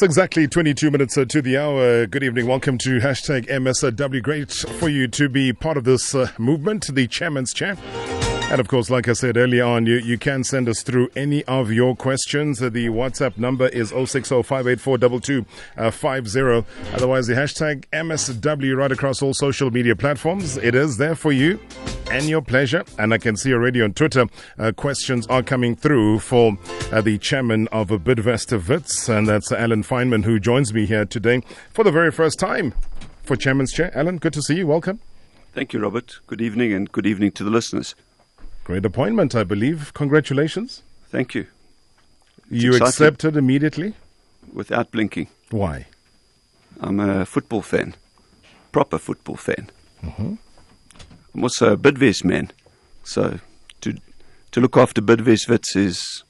It's exactly 22 minutes uh, to the hour. Good evening. Welcome to hashtag MSW. Great for you to be part of this uh, movement, the chairman's chair. And of course, like I said earlier on, you, you can send us through any of your questions. Uh, the WhatsApp number is 060 uh, Otherwise, the hashtag MSW right across all social media platforms. It is there for you and your pleasure. And I can see already on Twitter, uh, questions are coming through for uh, the chairman of Bidvest Wits, and that's Alan Fainman, who joins me here today for the very first time for Chairman's Chair. Alan, good to see you. Welcome. Thank you, Robert. Good evening, and good evening to the listeners. Great appointment, I believe. Congratulations. Thank you. It's you exciting. accepted immediately? Without blinking. Why? I'm a football fan, proper football fan. Mm-hmm. I'm also a Bidvest man, so to to look after Bidvest Wits is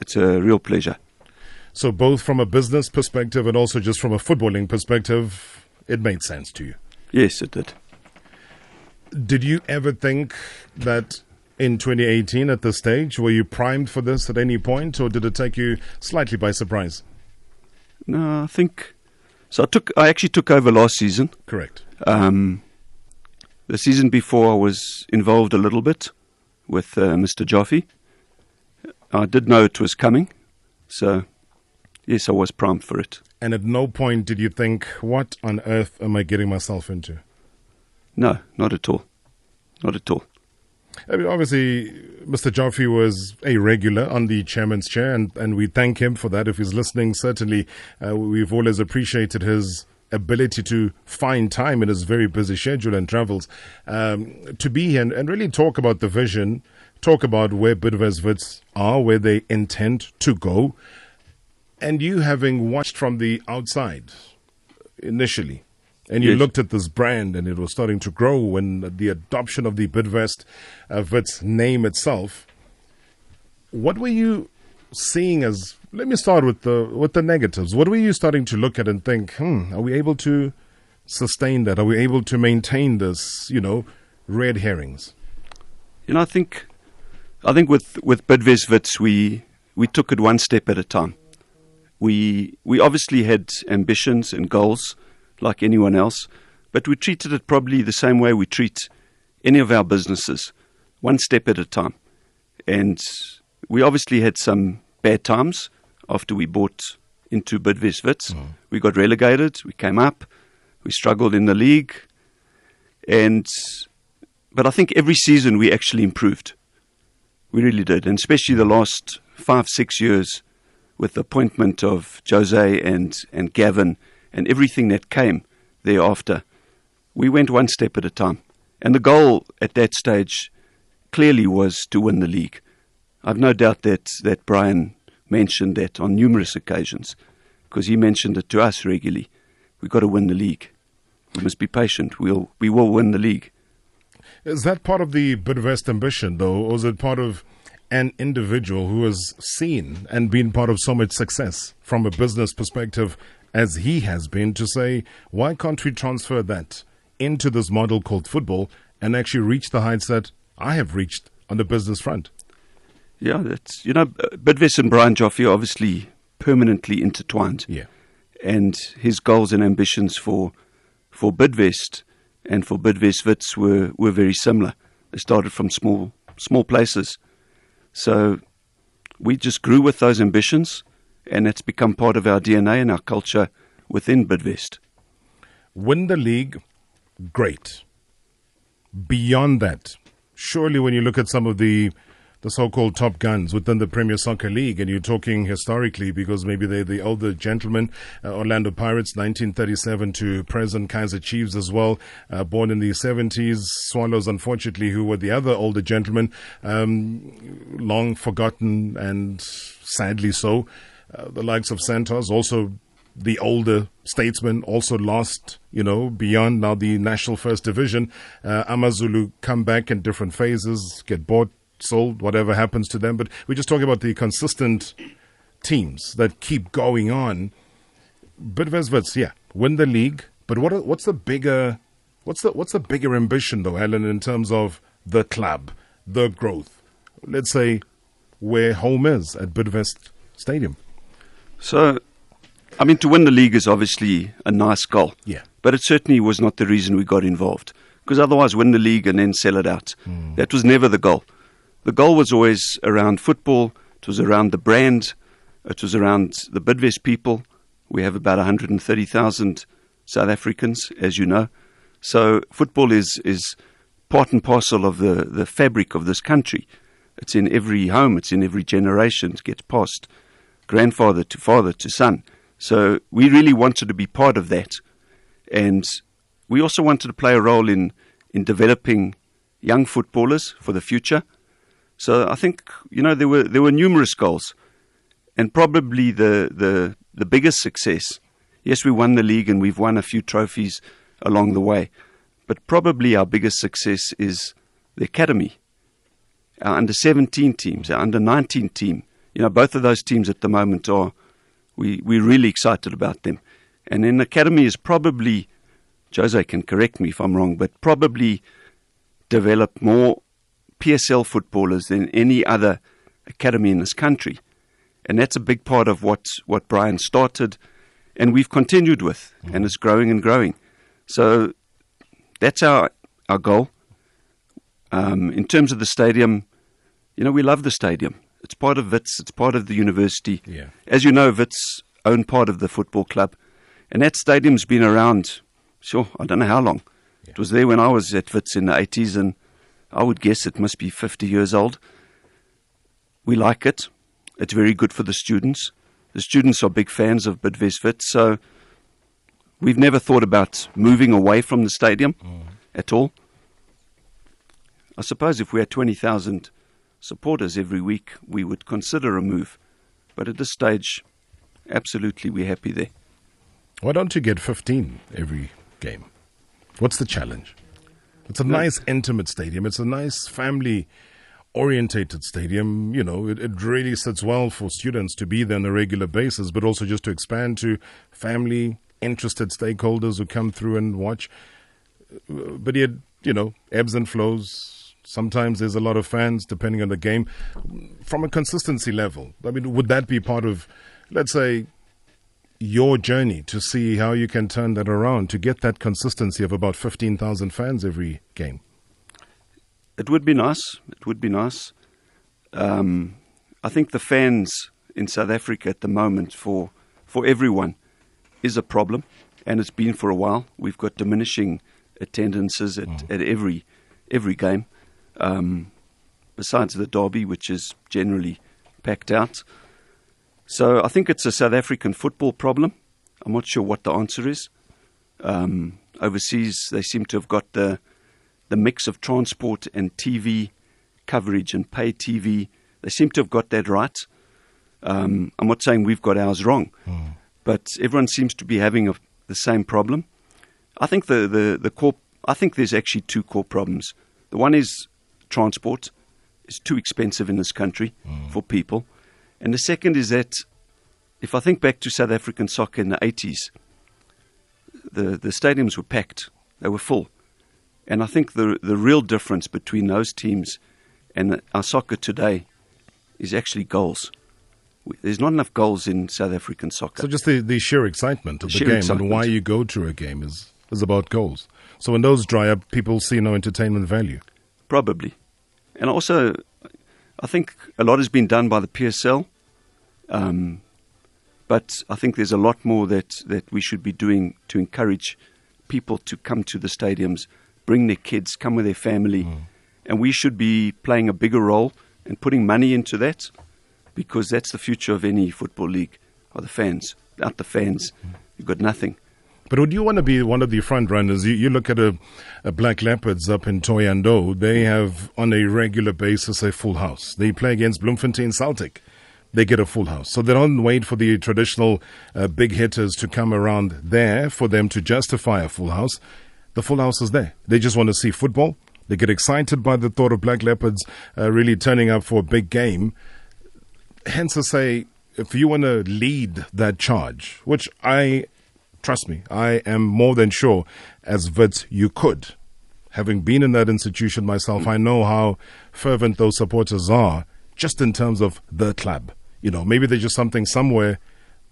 it's a real pleasure. So both from a business perspective and also just from a footballing perspective, it made sense to you. Yes, it did. Did you ever think that in 2018 at this stage? Were you primed for this at any point, or did it take you slightly by surprise? No, I think so. I took I actually took over last season. Correct. Um, the season before, I was involved a little bit with uh, Mr. Joffe. I did know it was coming, so yes, I was primed for it. And at no point did you think, "What on earth am I getting myself into?" No, not at all. Not at all. I mean, obviously, Mr. Joffe was a regular on the chairman's chair, and, and we thank him for that. If he's listening, certainly uh, we've always appreciated his ability to find time in his very busy schedule and travels um, to be here and, and, really talk about the vision, talk about where Bidvest Wits are, where they intend to go. And you having watched from the outside initially, and you yes. looked at this brand and it was starting to grow and the adoption of the Bidvest of its name itself. What were you seeing as let me start with the with the negatives. What were you starting to look at and think, hmm, are we able to sustain that? Are we able to maintain this, you know, red herrings? You know, I think I think with with Bidvest we we took it one step at a time. We we obviously had ambitions and goals like anyone else, but we treated it probably the same way we treat any of our businesses, one step at a time. And we obviously had some bad times after we bought into Bidvest Wits. Mm. We got relegated, we came up, we struggled in the league, and but I think every season we actually improved. We really did, and especially the last five, six years with the appointment of Jose and, and Gavin and everything that came thereafter, we went one step at a time. And the goal at that stage clearly was to win the league. I've no doubt that, that Brian mentioned that on numerous occasions because he mentioned it to us regularly. We've got to win the league. We must be patient. We'll, we will win the league. Is that part of the Bidvest ambition, though, or is it part of an individual who has seen and been part of so much success from a business perspective as he has been, to say, why can't we transfer that into this model called football and actually reach the heights that I have reached on the business front? Yeah, that's, you know, Bidvest and Brian Joffe are obviously permanently intertwined. Yeah. And his goals and ambitions for for Bidvest and for Bidvest Wits were, were very similar. They started from small small places. So we just grew with those ambitions and it's become part of our DNA and our culture within Bidvest. Win the league, great. Beyond that, surely when you look at some of the the so-called top guns within the Premier Soccer League, and you're talking historically because maybe they're the older gentlemen, uh, Orlando Pirates, 1937 to present Kaizer Chiefs as well, uh, born in the 70s. Swallows, unfortunately, who were the other older gentlemen, um, long forgotten and sadly so. Uh, the likes of Santos, also the older statesmen, also lost, you know, beyond now the national first division. Uh, Amazulu come back in different phases, get bought, sold, whatever happens to them. But we're just talking about the consistent teams that keep going on. Bidvest Wits, yeah, win the league. But what what's the bigger what's the what's the bigger ambition though, Helen, in terms of the club, the growth? Let's say where home is at Bidvest Stadium. So I mean, to win the league is obviously a nice goal. Yeah. But it certainly was not the reason we got involved. Because otherwise, win the league and then sell it out. Hmm. That was never the goal. The goal was always around football, it was around the brand, it was around the Bidvest people. We have about 130,000 South Africans, as you know. So football is, is part and parcel of the, the fabric of this country. It's in every home, it's in every generation, it gets passed grandfather to father to son. So we really wanted to be part of that. And we also wanted to play a role in, in developing young footballers for the future. So I think, you know, there were, there were numerous goals. And probably the, the, the biggest success, yes, we won the league and we've won a few trophies along the way. But probably our biggest success is the academy, our under 17 teams, our under 19 team. You know, both of those teams at the moment are, we, we're really excited about them. And then academy is probably, Jose can correct me if I'm wrong, but probably develop more PSL footballers than any other academy in this country. And that's a big part of what, what Brian started and we've continued with, and it's growing and growing. So that's our, our goal. Um, in terms of the stadium, you know, we love the stadium. It's part of Wits, it's part of the university. Yeah. As you know, Wits own part of the football club, and that stadium's been around, sure, I don't know how long. It was there when I was at Wits in the 80s, and I would guess it must be 50 years old. We like it. It's very good for the students. The students are big fans of Bidvest Wits, so we've never thought about moving away from the stadium mm. at all. I suppose if we had 20,000 supporters every week, we would consider a move. But at this stage, absolutely, we're happy there. Why don't you get 15 every game? What's the challenge? It's a nice, intimate stadium. It's a nice family orientated stadium. You know, it, it really sits well for students to be there on a regular basis, but also just to expand to family interested stakeholders who come through and watch. Uh, But yet, you know, ebbs and flows. Sometimes there's a lot of fans, depending on the game. From a consistency level, I mean, would that be part of, let's say, your journey to see how you can turn that around to get that consistency of about 15,000 fans every game? It would be nice. It would be nice. Um, I think the fans in South Africa at the moment, for for everyone, is a problem, and it's been for a while. We've got diminishing attendances at, at every every game. Um, besides the derby, which is generally packed out. So I think it's a South African football problem. I'm not sure what the answer is. Um, overseas, they seem to have got the the mix of transport and TV coverage and pay TV. They seem to have got that right. Um, I'm not saying we've got ours wrong, but everyone seems to be having a, the same problem. I think the, the, the core, I think there's actually two core problems. The one is transport is too expensive in this country hmm. for people. And the second is that if I think back to South African soccer in the 80s, the, the stadiums were packed, they were full. And I think the, the real difference between those teams and our soccer today is actually goals. There's not enough goals in South African soccer. So just the, the sheer excitement of the game excitement. and why you go to a game is, is about goals. So when those dry up, people see no entertainment value. Probably. And also, I think a lot has been done by the PSL. Um, but I think there's a lot more that, that we should be doing to encourage people to come to the stadiums, bring their kids, come with their family. And we should be playing a bigger role and putting money into that because that's the future of any football league, are the fans. Without the fans, you've got nothing. But would you want to be one of the front runners? You, you look at a, a Black Leopards up in Thohoyandou. They have on a regular basis a full house. They play against Bloemfontein Celtic. They get a full house. So they don't wait for the traditional uh, big hitters to come around there for them to justify a full house. The full house is there. They just want to see football. They get excited by the thought of Black Leopards uh, really turning up for a big game hence I say, if you want to lead that charge, which I, trust me, I am more than sure, as Wits, you could. Having been in that institution myself, I know how fervent those supporters are, just in terms of the club. You know, maybe there's just something somewhere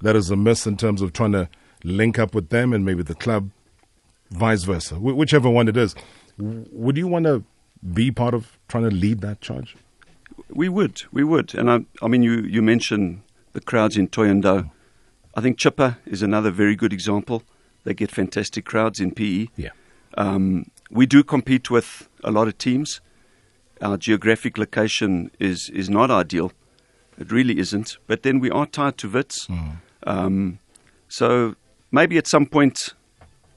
that is amiss in terms of trying to link up with them and maybe the club, vice versa, wh- whichever one it is. Would you want to be part of trying to lead that charge? We would, we would. And I, I mean, you, you mentioned the crowds in Thohoyandou. I think Chippa is another very good example. They get fantastic crowds in PE. Yeah. Um, we do compete with a lot of teams. Our geographic location is, is not ideal. It really isn't. But then we are tied to Wits. Um, so maybe at some point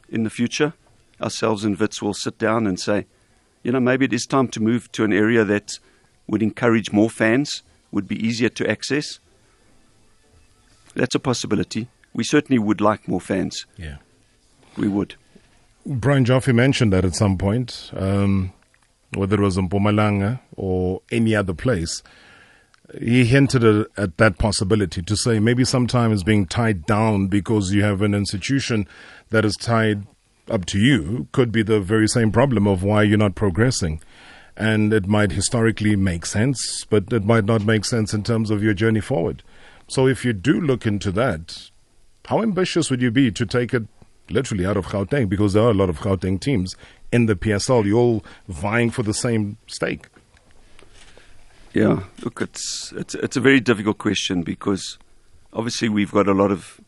in the future, ourselves and Wits will sit down and say, you know, maybe it is time to move to an area that would encourage more fans, would be easier to access. That's a possibility. We certainly would like more fans. Yeah. We would. Brian Joffe mentioned that at some point, um, whether it was in Mpumalanga or any other place. He hinted at, at that possibility to say maybe sometimes being tied down because you have an institution that is tied up to you could be the very same problem of why you're not progressing. And it might historically make sense, but it might not make sense in terms of your journey forward. So if you do look into that, how ambitious would you be to take it literally out of Gauteng? Because there are a lot of Gauteng teams in the PSL. You're all vying for the same stake. Yeah, look, it's it's it's a very difficult question because obviously we've got a lot of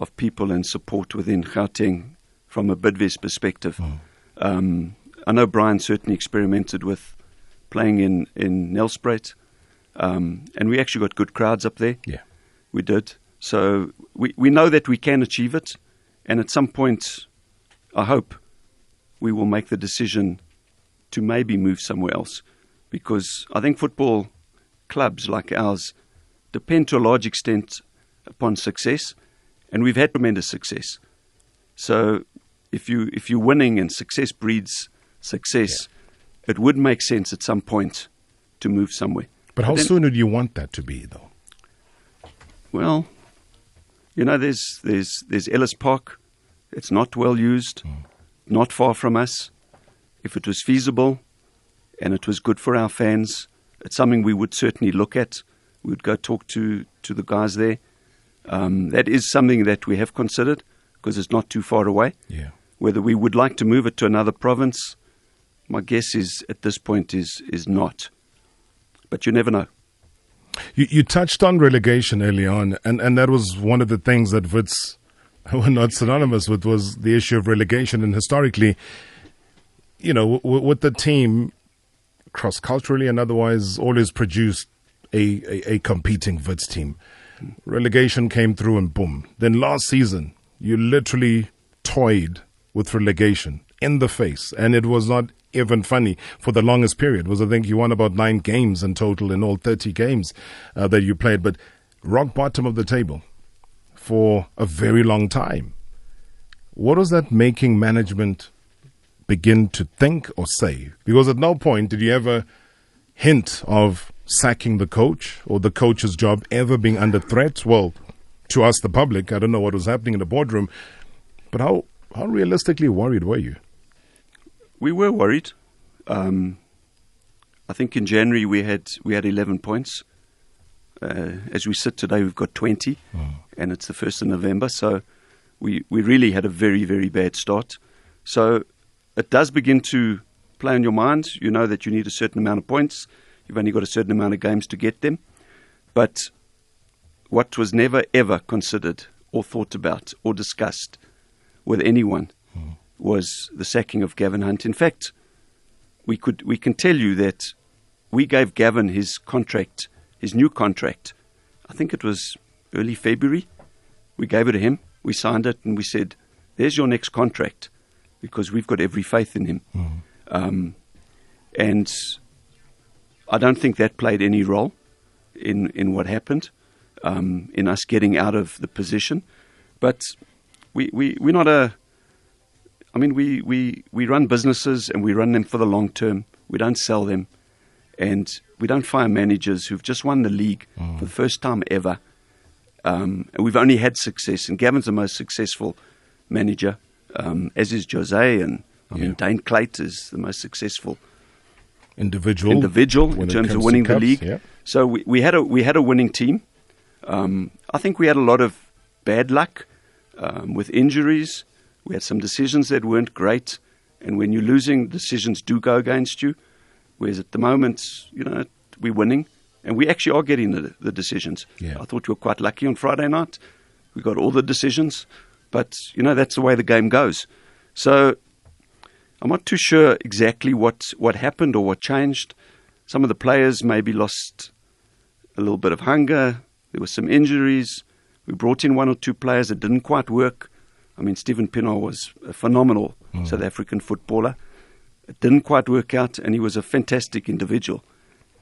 of people and support within Gauteng from a Bidvest perspective. Um, I know Brian certainly experimented with playing in in Nelspruit, um, and we actually got good crowds up there. Yeah. We did. So we we know that we can achieve it, and at some point, I hope we will make the decision to maybe move somewhere else because I think football clubs like ours depend to a large extent upon success, and we've had tremendous success. So, if you if you're winning and success breeds success, it would make sense at some point to move somewhere. But how then- soon would you want that to be, though? Well, you know, there's there's there's Ellis Park. It's not well used, not far from us. If it was feasible, and it was good for our fans, it's something we would certainly look at. We would go talk to to the guys there. Um, that is something that we have considered because it's not too far away. Yeah. Whether we would like to move it to another province, my guess is at this point is is not. But you never know. You, you touched on relegation early on, and, and that was one of the things that Wits were not synonymous with was the issue of relegation. And historically, you know, w- with the team cross culturally and otherwise, always produced a, a, a competing Wits team. Relegation came through and boom. Then last season, you literally toyed with relegation in the face, and it was not even funny for the longest period. Was I think you won about nine games in total in all thirty games uh, that you played, but rock bottom of the table for a very long time. What was that making management begin to think or say? Because at no point did you ever hint of sacking the coach or the coach's job ever being under threat. Well, to us, the public, I don't know what was happening in the boardroom, but how how realistically worried were you? We were worried. Um, I think in January we had we had 11 points. Uh, as we sit today, we've got 20, and it's the first of November. So we we really had a very very bad start. So it does begin to play on your mind. You know that you need a certain amount of points. You've only got a certain amount of games to get them. But what was never ever considered or thought about or discussed with anyone was the sacking of Gavin Hunt. In fact, we could we can tell you that we gave Gavin his contract, his new contract. I think it was early February. We gave it to him. We signed it, and we said, "There's your next contract," because we've got every faith in him. Um, and I don't think that played any role in in what happened, um, in us getting out of the position. But we we we're not a I mean, we, we, we run businesses and we run them for the long term. We don't sell them. And we don't fire managers who've just won the league for the first time ever. Um, and we've only had success. And Gavin's the most successful manager, um, as is Jose. And I mean, Daine Klate is the most successful Individual, individual in terms of winning the cups, league. Yeah. So we, we had a we had a winning team. Um, I think we had a lot of bad luck um, with injuries. We had some decisions that weren't great, and when you're losing, decisions do go against you. Whereas at the moment, you know, we're winning, and we actually are getting the, the decisions. Yeah. I thought we were quite lucky on Friday night. We got all the decisions, but you know that's the way the game goes. So I'm not too sure exactly what what happened or what changed. Some of the players maybe lost a little bit of hunger. There were some injuries. We brought in one or two players that didn't quite work. I mean, Stephen Pienaar was a phenomenal South African footballer. It didn't quite work out, and he was a fantastic individual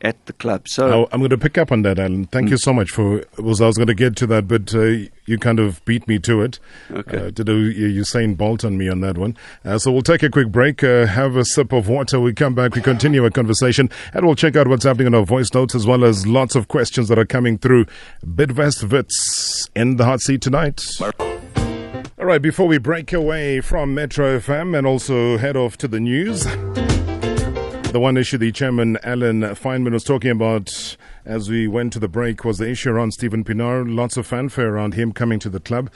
at the club. So I- I'm going to pick up on that, Alan. Thank Mm. you so much for. Was I was going to get to that, but uh, you kind of beat me to it. Okay. Uh, to do you Usain Bolt on me on that one. Uh, so we'll take a quick break, uh, have a sip of water. We come back, we continue our conversation, and we'll check out what's happening on our voice notes as well as lots of questions that are coming through. Bidvest Wits in the hot seat tonight. All right, before we break away from Metro FM and also head off to the news. The one issue the chairman, Alan Fainman, was talking about as we went to the break was the issue around Stephen Pienaar. Lots of fanfare around him coming to the club.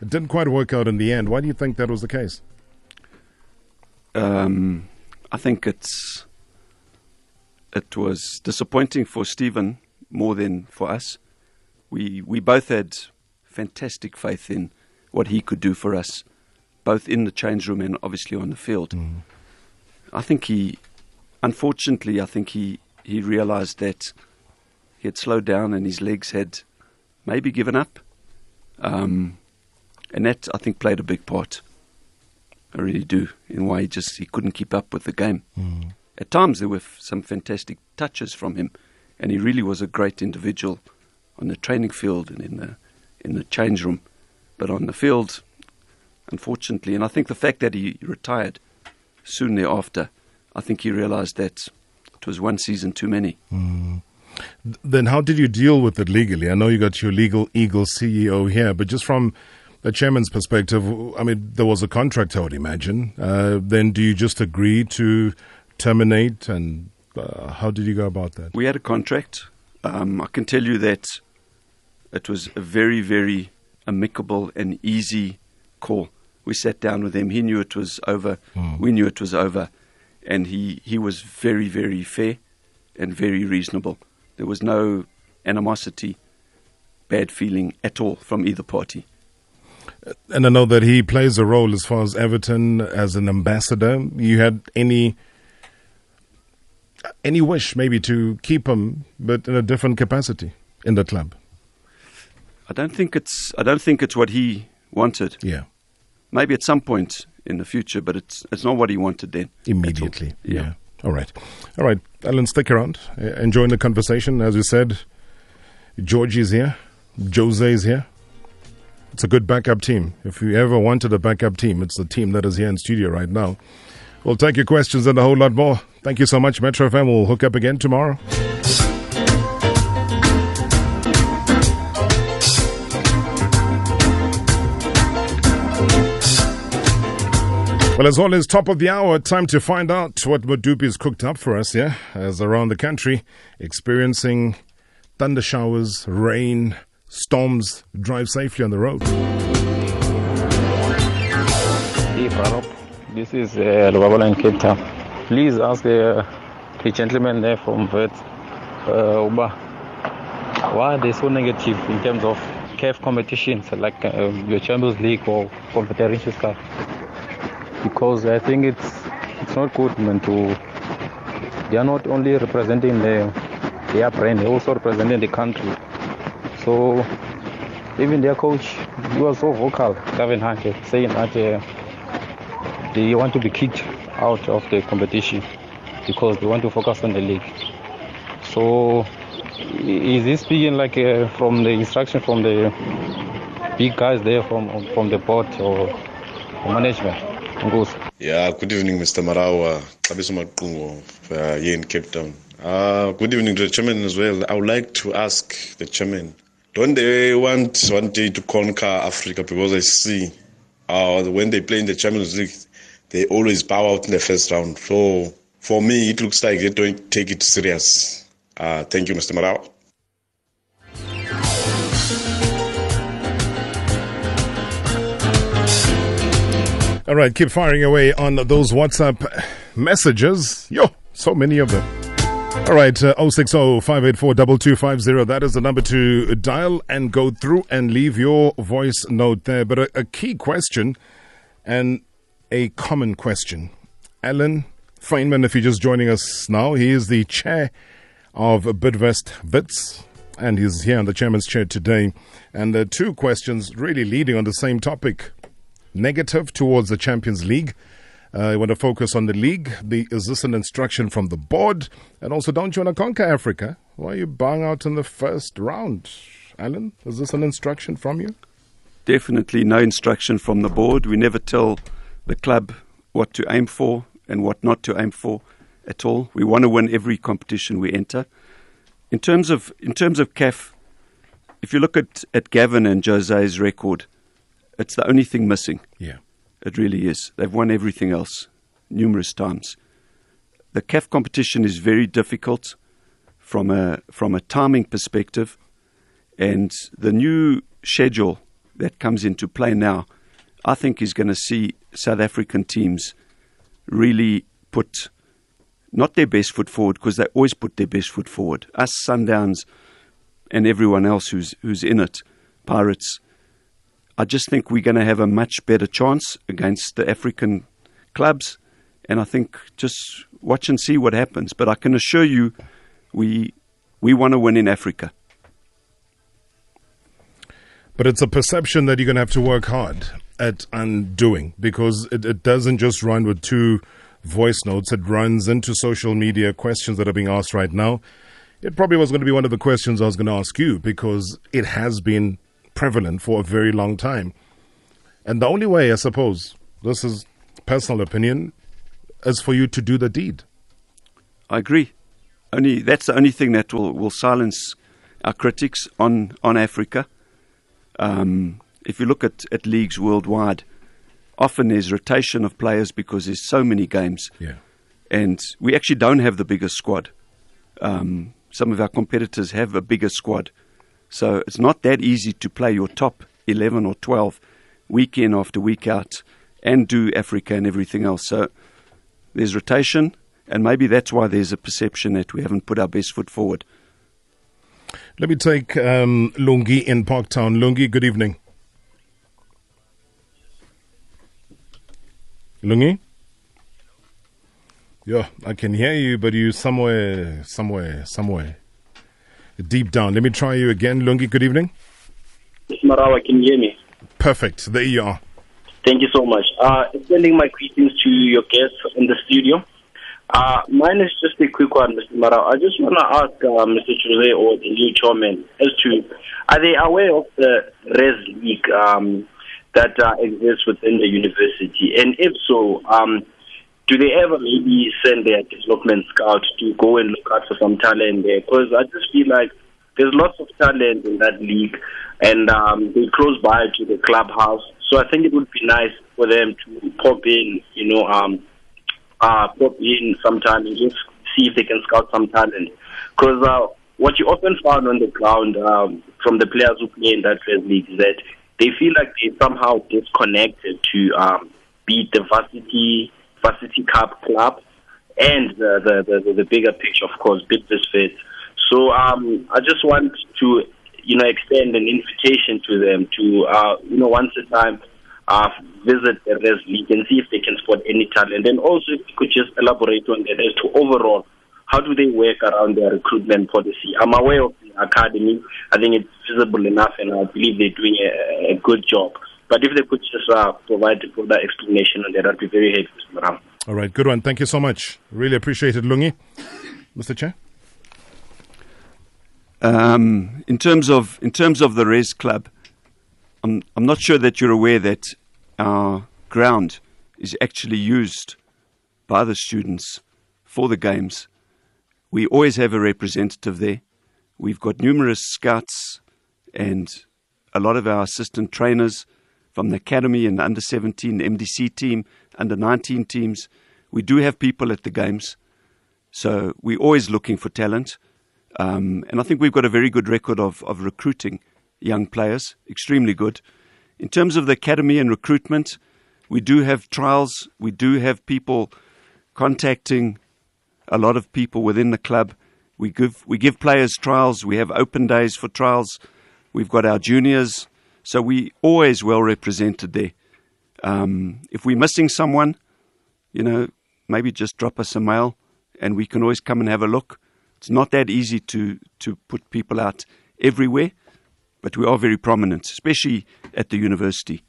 It didn't quite work out in the end. Why do you think that was the case? um, I think it's it was disappointing for Stephen more than for us. We we both had fantastic faith in what he could do for us, both in the change room and obviously on the field. I think he, unfortunately, I think he he realised that he had slowed down and his legs had maybe given up, um, and that I think played a big part. I really do in why he just he couldn't keep up with the game. At times there were f- some fantastic touches from him, and he really was a great individual on the training field and in the in the change room, but on the field, unfortunately, and I think the fact that he retired soon thereafter, I think he realised that it was one season too many. Then how did you deal with it legally? I know you got your legal Eagle CEO here, but just from the chairman's perspective, I mean, there was a contract, I would imagine. Uh, then do you just agree to terminate, and uh, how did you go about that? We had a contract. Um, I can tell you that it was a very, very amicable and easy call. We sat down with him. He knew it was over. Hmm. We knew it was over. And he, he was very, very fair and very reasonable. There was no animosity, bad feeling at all from either party. And I know that he plays a role as far as Everton as an ambassador. You had any any wish maybe to keep him, but in a different capacity in the club? I don't think it's I don't think it's what he wanted. Yeah, Maybe at some point in the future, but it's it's not what he wanted then. immediately. Yeah. Yeah. All right. All right. Alan, stick around. Uh, Enjoying the conversation. As you said, George is here. Jose is here. It's a good backup team. If you ever wanted a backup team, it's the team that is here in studio right now. We'll take your questions and a whole lot more. Thank you so much, Metro FM. We'll hook up again tomorrow. Well, as always, top of the hour, time to find out what Madupi's cooked up for us, yeah? As around the country, experiencing thunder showers, rain, storms, drive safely on the road. Hey. This is uh, Lubabola in Cape Town. Please ask the, the gentleman there from Vert, uh, Uba, why are they so negative in terms of CAF competitions like uh, your Champions League or Confederations Cup? Because I think it's it's not good, man. To they are not only representing the, their brand, they also representing the country. So even their coach, he was so vocal, Gavin Hunter, saying that. Uh, they want to be kicked out of the competition because they want to focus on the league. So, is this speaking like uh, from the instruction from the big guys there from from the board or management? Yeah, good evening, Mr. Marawa. Xabiso Maqungo, uh, in Cape Town. Uh, good evening to the chairman as well. I would like to ask the chairman, don't they want one day to conquer Africa? Because I see uh, when they play in the Champions League, they always bow out in the first round. So for me, it looks like they don't take it serious. Uh, thank you, Mr. Marawa. All right, keep firing away on those WhatsApp messages. Yo, so many of them. All right, uh, 060 584 2250. That is the number to dial and go through and leave your voice note there. But a, a key question and a common question. Alan Fainman, if you're just joining us now, he is the chair of Bidvest Wits and he's here on the chairman's chair today. And uh, two questions really leading on the same topic negative towards the Champions League. Uh, you want to focus on the league. The, is this an instruction from the board? And also, don't you want to conquer Africa? Why are you bowing out in the first round? Alan, is this an instruction from you? Definitely no instruction from the board. We never tell the club what to aim for and what not to aim for at all. We want to win every competition we enter. In terms of in terms of CAF, if you look at, at Gavin and Jose's record, it's the only thing missing. Yeah. It really is. They've won everything else numerous times. The CAF competition is very difficult from a from a timing perspective, and the new schedule that comes into play now, I think, is going to see South African teams really put not their best foot forward because they always put their best foot forward. Us Sundowns and everyone else who's who's in it, Pirates. I just think we're going to have a much better chance against the African clubs, and I think just watch and see what happens. But I can assure you, we we want to win in Africa. But it's a perception that you're going to have to work hard at undoing because it, it doesn't just run with two voice notes. It runs into social media questions that are being asked right now. It probably was going to be one of the questions I was going to ask you because it has been prevalent for a very long time. And the only way, I suppose, this is personal opinion, is for you to do the deed. I agree. Only that's the only thing that will, will silence our critics on on Africa. Um, if you look at, at leagues worldwide, often there's rotation of players because there's so many games. Yeah. And we actually don't have the biggest squad. Um, some of our competitors have a bigger squad. So it's not that easy to play your top 11 or 12 week in after week out and do Africa and everything else. So there's rotation, and maybe that's why there's a perception that we haven't put our best foot forward. Let me take um, Lungi in Parktown. Lungi, good evening. Lungi? Yeah, I can hear you, but you somewhere, somewhere, somewhere deep down. Let me try you again. Lungi, good evening. Mr. Marawa, can you hear me? Perfect. There you are. Thank you so much. Uh, extending my greetings to your guests in the studio. Uh, mine is just a quick one, Mr. Marawa. I just want to ask uh, Mr. Jose or the new chairman as to are they aware of the Res League um, that uh, exists within the university? And if so, um, do they ever maybe send their development scouts to go and look out for some talent there? Because I just feel like there's lots of talent in that league, and um, they close by to the clubhouse. So I think it would be nice for them to pop in, you know, um, uh, pop in sometime and just see if they can scout some talent. Because uh, what you often found on the ground um, from the players who play in that first league is that they feel like they're somehow disconnected to um, beat the varsity Varsity Cup club and the, the, the, the bigger picture, of course, Bidvest Fit. So um, I just want to, you know, extend an invitation to them to, uh, you know, once a time uh, visit the Res League and see if they can spot any talent. And then also, if you could just elaborate on that as to overall, how do they work around their recruitment policy? I'm aware of the academy. I think it's visible enough, and I believe they're doing a, a good job. But if they could just uh, provide a further explanation on that, I'd be very happy, helpful, All right, good one. Thank you so much. Really appreciate it, Lungi. Mr. Chair? Um, in terms of in terms of the Res Club, I'm I'm not sure that you're aware that our ground is actually used by the students for the games. We always have a representative there. We've got numerous scouts and a lot of our assistant trainers from the academy and the under 17 MDC team, under 19 teams. We do have people at the games, so we're always looking for talent. Um, and I think we've got a very good record of, of recruiting young players, extremely good. In terms of the academy and recruitment, we do have trials. We do have people contacting a lot of people within the club. We give we give players trials. We have open days for trials. We've got our juniors, so we always well represented there. Um, if we're missing someone, you know, maybe just drop us a mail, and we can always come and have a look. It's not that easy to to put people out everywhere, but we are very prominent, especially at the university.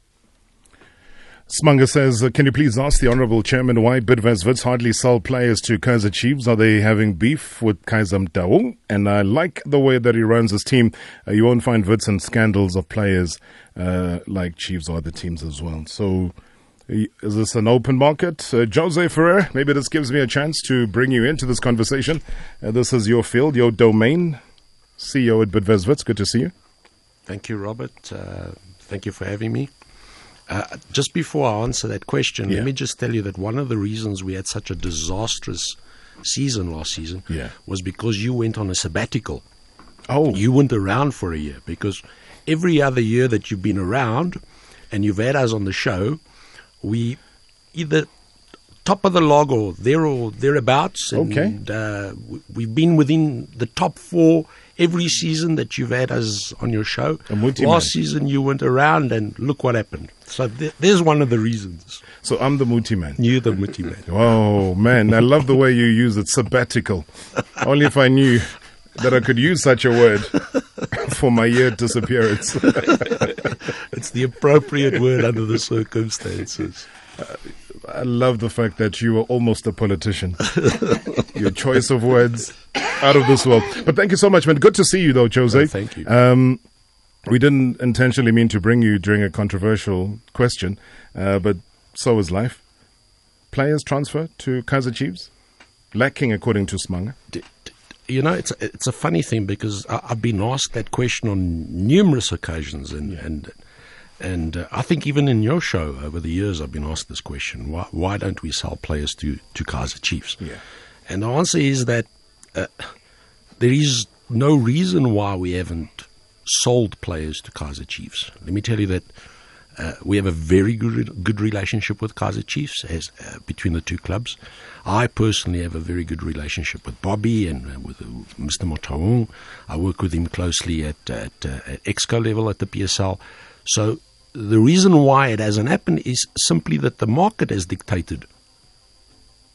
Smanga says, uh, can you please ask the Honourable Chairman why Bidvest Wits hardly sell players to Kaizer Chiefs? Are they having beef with Kaizer Motaung? And I like the way that he runs his team. Uh, you won't find Wits and scandals of players uh, like Chiefs or other teams as well. So is this an open market? Uh, Jose Ferreira, maybe this gives me a chance to bring you into this conversation. Uh, this is your field, your domain. CEO at Bidvest Wits, good to see you. Thank you, Robert. Thank you for having me. Uh, just before I answer that question, Yeah. let me just tell you that one of the reasons we had such a disastrous season last season Yeah. was because you went on a sabbatical. Oh, You weren't around for a year because every other year that you've been around and you've had us on the show, we either top of the log or there or thereabouts. And, Okay. Uh, we- we've been within the top four every season that you've had us on your show. Last season you weren't around and look what happened. So th- there's one of the reasons. so I'm the Muti man. You're the muti man. Oh man, I love the way you use it, sabbatical. Only if I knew that I could use such a word for my year disappearance. It's the appropriate word under the circumstances. I love the fact that you are almost a politician. Your choice of words out of this world. But thank you so much, man. Good to see you, though, Jose. Oh, thank you. Um, we didn't intentionally mean to bring you during a controversial question, uh, but so is life. Players transfer to Kaizer Chiefs, lacking according to Smanga. D- d- You know, it's a, it's a funny thing because I, I've been asked that question on numerous occasions, and and and uh, I think even in your show over the years, I've been asked this question: Why why don't we sell players to to Kaizer Chiefs? Yeah. And the answer is that uh, there is no reason why we haven't sold players to Kaizer Chiefs. Let me tell you that uh, we have a very good good relationship with Kaizer Chiefs as uh, between the two clubs. I personally have a very good relationship with Bobby and uh, with uh, Mr. Motaung. I work with him closely at at, uh, at exco level at the PSL. So the reason why it hasn't happened is simply that the market has dictated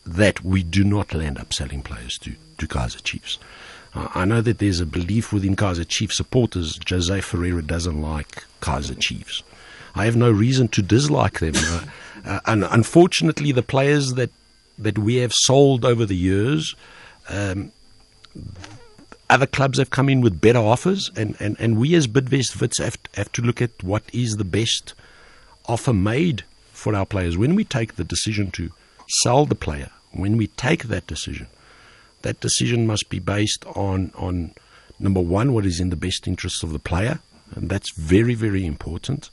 that we do not land up selling players to, to Kaizer Chiefs. Uh, I know that there's a belief within Kaizer Chiefs supporters, Jose Ferreira doesn't like Kaizer Chiefs. I have no reason to dislike them. Uh, uh, and unfortunately, the players that, that we have sold over the years, um, other clubs have come in with better offers, and, and, and we as Bidvest Wits have, have to look at what is the best offer made for our players. When we take the decision to sell the player, when we take that decision, that decision must be based on, on number one, what is in the best interest of the player, and that's very, very important.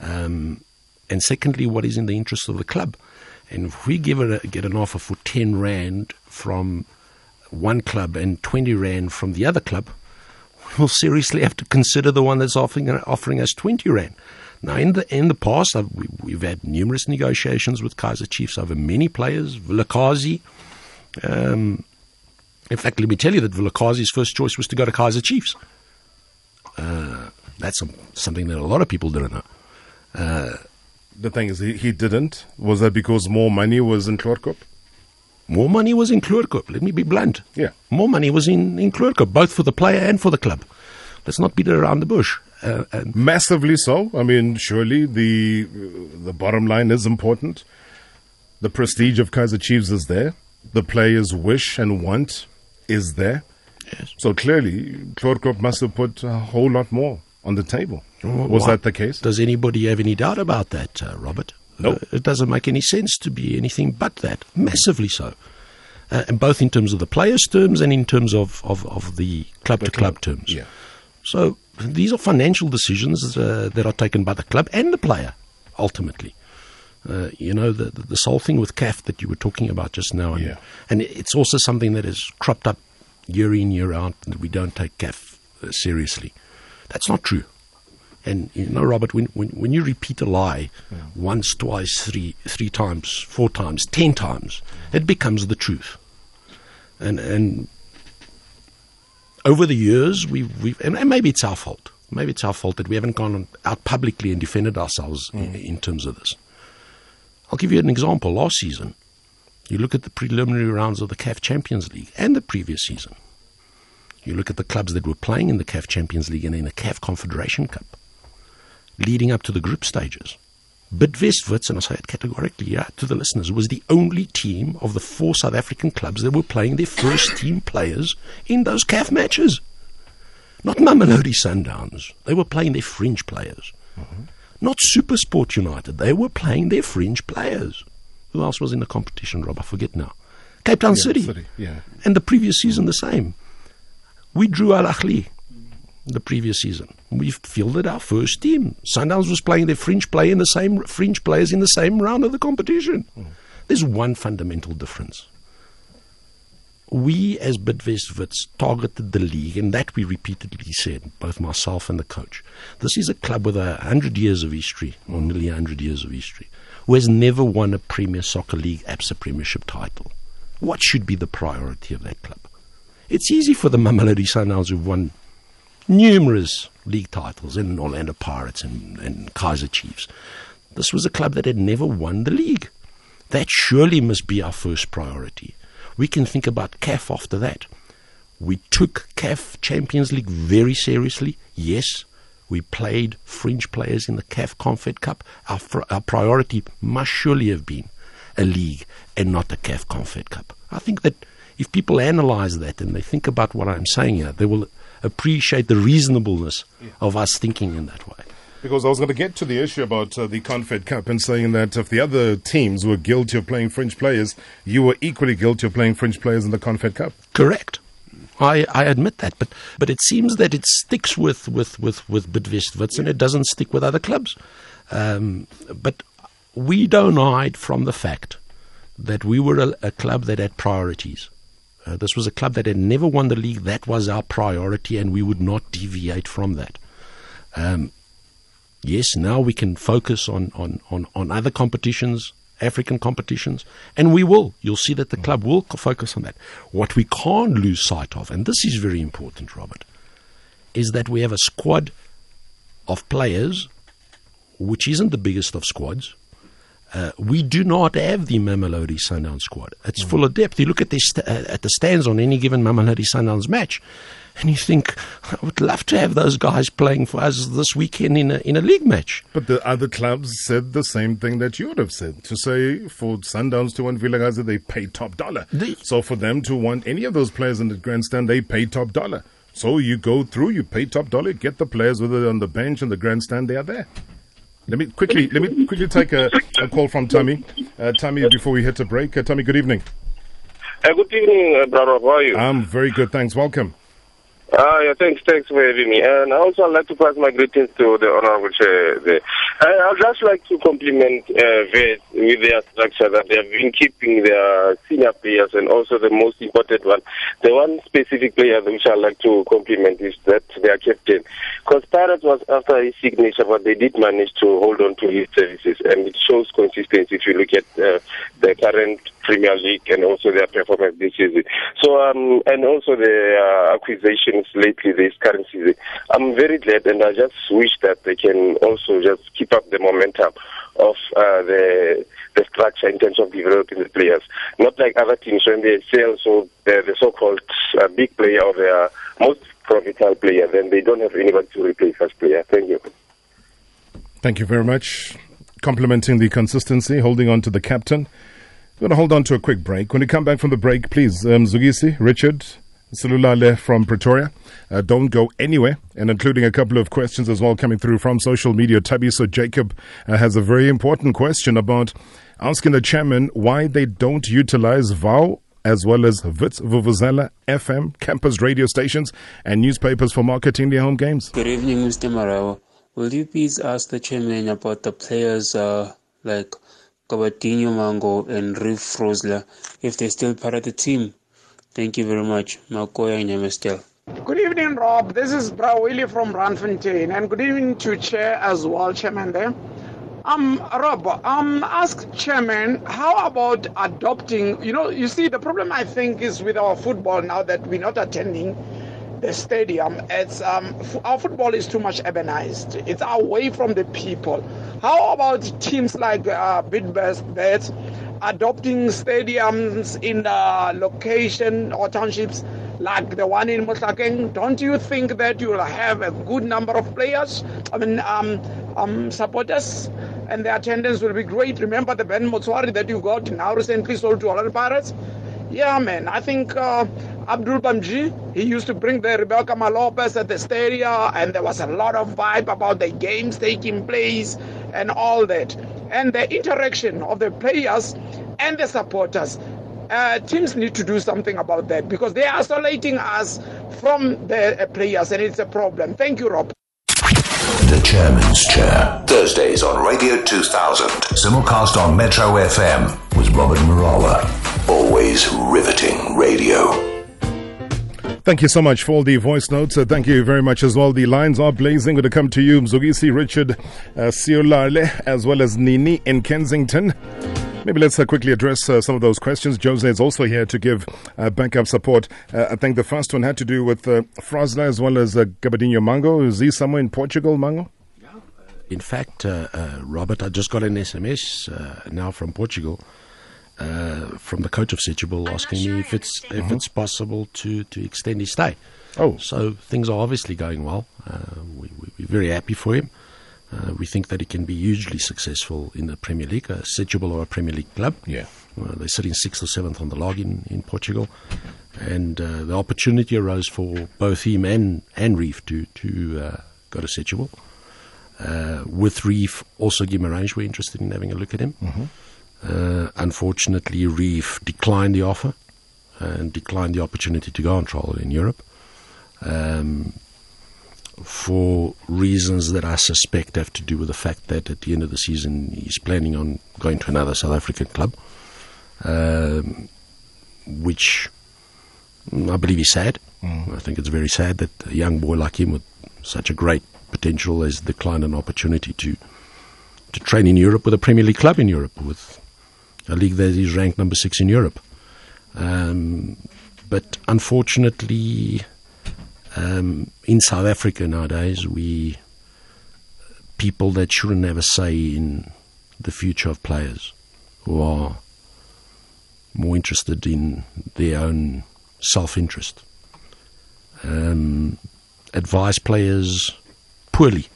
Um, and secondly, what is in the interest of the club. And if we give a, get an offer for 10 Rand from one club and 20 Rand from the other club, we'll seriously have to consider the one that's offering, offering us 20 Rand. Now, in the in the past, I've, we, we've had numerous negotiations with Kaizer Chiefs over many players. Vilakazi, um, in fact, let me tell you that Vilakazi's first choice was to go to Kaizer Chiefs. Uh, that's some, something that a lot of people didn't know. The thing is, he, he didn't. Was that because more money was in Chloorkop? More money was in Chloorkop. Let me be blunt. Yeah. More money was in, in Chloorkop, both for the player and for the club. Let's not beat it around the bush. Uh, and Massively so. I mean, surely the the bottom line is important. The prestige of Kaizer Chiefs is there. The players' wish and want is there. Yes. So clearly, Chloorkop must have put a whole lot more on the table. Well, Was why- that the case? Does anybody have any doubt about that, uh, Robert? No. Uh, it doesn't make any sense to be anything but that. Massively so. Uh, and both in terms of the players' terms and in terms of, of, of the club to club terms. Yeah. So these are financial decisions uh, that are taken by the club and the player, ultimately. Uh, you know, the, the, this whole thing with CAF that you were talking about just now. And, Yeah. and it's also something that has cropped up year in, year out, that we don't take CAF uh, seriously. That's not true. And you know, Robert, when, when, when you repeat a lie yeah. once, twice, three, three times, four times, ten times, it becomes the truth. And, and over the years, we've, we've and maybe it's our fault. Maybe it's our fault that we haven't gone out publicly and defended ourselves mm. in, in terms of this. I'll give you an example. Last season, you look at the preliminary rounds of the CAF Champions League and the previous season. You look at the clubs that were playing in the CAF Champions League and in the CAF Confederation Cup, leading up to the group stages. Bidvest and I say it categorically yeah, to the listeners, was the only team of the four South African clubs that were playing their first team players in those CAF matches. Not Mamelodi Sundowns. They were playing their fringe players. Mm-hmm. Not Supersport United. They were playing their fringe players. Who else was in the competition, Rob? I forget now. Cape Town yeah, City. City. Yeah. And the previous season the same. We drew Al Ahly the previous season. We fielded our first team. Sundowns was playing their fringe play in the same fringe players in the same round of the competition. Mm. There's one fundamental difference. We as Bidvest targeted the league, and that we repeatedly said, both myself and the coach. This is a club with a hundred years of history, or nearly a hundred years of history, who has never won a Premier Soccer League ABSA Premiership title. What should be the priority of that club? It's easy for the Mamelodi Sundowns who've won numerous league titles in Orlando Pirates and, and Kaizer Chiefs. This was a club that had never won the league. That surely must be our first priority. We can think about CAF after that. We took CAF Champions League very seriously. Yes, we played fringe players in the CAF Confed Cup. Our, our priority must surely have been a league and not a CAF Confed Cup. I think that if people analyze that and they think about what I'm saying here, they will appreciate the reasonableness yeah. of us thinking in that way. Because I was going to get to the issue about uh, the Confed Cup and saying that if the other teams were guilty of playing French players, you were equally guilty of playing French players in the Confed Cup. Correct. I, I admit that, but but it seems that it sticks with with with with Bidvest and it doesn't stick with other clubs. Um, but we don't hide from the fact that we were a, a club that had priorities. Uh, this was a club that had never won the league. That was our priority, and we would not deviate from that. Um, yes, now we can focus on, on, on, on other competitions, African competitions, and we will. You'll see that the club will focus on that. What we can't lose sight of, and this is very important, Robert, is that we have a squad of players which isn't the biggest of squads, uh, we do not have the Mamelodi Sundowns squad. It's mm. full of depth. You look at, st- uh, at the stands on any given Mamelodi Sundowns match, and you think, I would love to have those guys playing for us this weekend in a, in a league match. But the other clubs said the same thing that you would have said. To say for Sundowns to want Vilakazi, they pay top dollar. The, so for them to want any of those players in the grandstand, they pay top dollar. So you go through, you pay top dollar, get the players, whether they're on the bench and the grandstand, they are there. Let me quickly let me quickly take a, a call from Tommy. Uh, Tommy, before we hit a break. Uh, Tommy, good evening. Uh, good evening, uh, brother. How are you? I'm very good, thanks. Welcome. Uh, yeah, thanks, thanks for having me. And I also, I'd like to pass my greetings to the Honorable Chair there. I'd just like to compliment uh, VET with their structure that they have been keeping their senior players and also the most important one. The one specific player which I'd like to compliment is that their captain. Because Pirates was after his signature, but they did manage to hold on to his services. And it shows consistency if you look at uh, the current Premier League and also their performance this season. So, um, and also the uh, acquisitions lately this current season. I'm very glad and I just wish that they can also just keep up the momentum of uh, the the structure in terms of developing the players. Not like other teams when they sell so the, the so-called uh, big player or their most profitable player, then they don't have anybody to replace as player. Thank you. Thank you very much. Complimenting the consistency, holding on to the captain. We're going to hold on to a quick break. When we come back from the break, please, um, Zugisi, Richard, Salulale from Pretoria. Uh, don't go anywhere, and including a couple of questions as well coming through from social media. Tabiso Jacob uh, has a very important question about asking the chairman why they don't utilize VOW as well as Wits Vuvuzela FM, campus radio stations, and newspapers for marketing their home games. Good evening, Mr. Marawa. Will you please ask the chairman about the players uh, like Gabadinho Mhango and Reeve Frosler if they're still part of the team. Thank you very much. Makoya Nyamastel. Good evening, Rob. This is Bra Willie from Randfontein, and good evening to Chair as well, Chairman there. Um, Rob, um, ask Chairman, how about adopting, you know, you see, the problem I think is with our football now that we're not attending stadium, it's, um, our football is too much urbanized. It's away from the people. How about teams like uh, Bets adopting stadiums in the location or townships like the one in Mohlakeng? Don't you think that you'll have a good number of players? I mean, um, um, supporters, and the attendance will be great. Remember the Ben Motshwari that you got now recently sold to Orlando Pirates? Yeah, man. I think uh, Abdul Bamji, he used to bring the Rebecca Malopez at the stadium, and there was a lot of vibe about the games taking place and all that. And the interaction of the players and the supporters. Uh, teams need to do something about that because they are isolating us from the uh, players, and it's a problem. Thank you, Rob. The Chairman's Chair. Thursdays on Radio 2000. Simulcast on Metro FM with Robert Marawa. Always riveting radio. Thank you so much for all the voice notes. Uh, thank you very much as well. The lines are blazing. Going to come to you, Mzugisi, Richard, uh, Siolale, as well as Nini in Kensington. Maybe let's uh, quickly address uh, some of those questions. Jose is also here to give uh, backup support. Uh, I think the first one had to do with uh, as well as uh, Mhango. Is he somewhere in Portugal, Mhango? In fact, uh, uh, Robert, I just got an SMS now from Portugal, uh, from the coach of Setúbal, asking me if it's if it's possible to, to extend his stay. Oh, So things are obviously going well. Uh, we, we, we're very happy for him. Uh, we think that he can be hugely successful in the Premier League. Uh, Setúbal are a Premier League club. yeah. Uh, they're sitting sixth or seventh on the log in, in Portugal. And uh, the opportunity arose for both him and, and Reeve to, to uh, go to Setúbal. Uh, with Reeve, also Guimarães were interested in having a look at him. Uh, unfortunately, Reeve declined the offer and declined the opportunity to go on trial in Europe um, for reasons that I suspect have to do with the fact that at the end of the season he's planning on going to another South African club, um, which mm, I believe is sad. I think it's very sad that a young boy like him with such a great potential has declined an opportunity to to train in Europe with a Premier League club in Europe, with a league that is ranked number six in Europe. Um, but unfortunately, um, in South Africa nowadays, we people that shouldn't have a say in the future of players, who are more interested in their own self-interest, um, advise players poorly.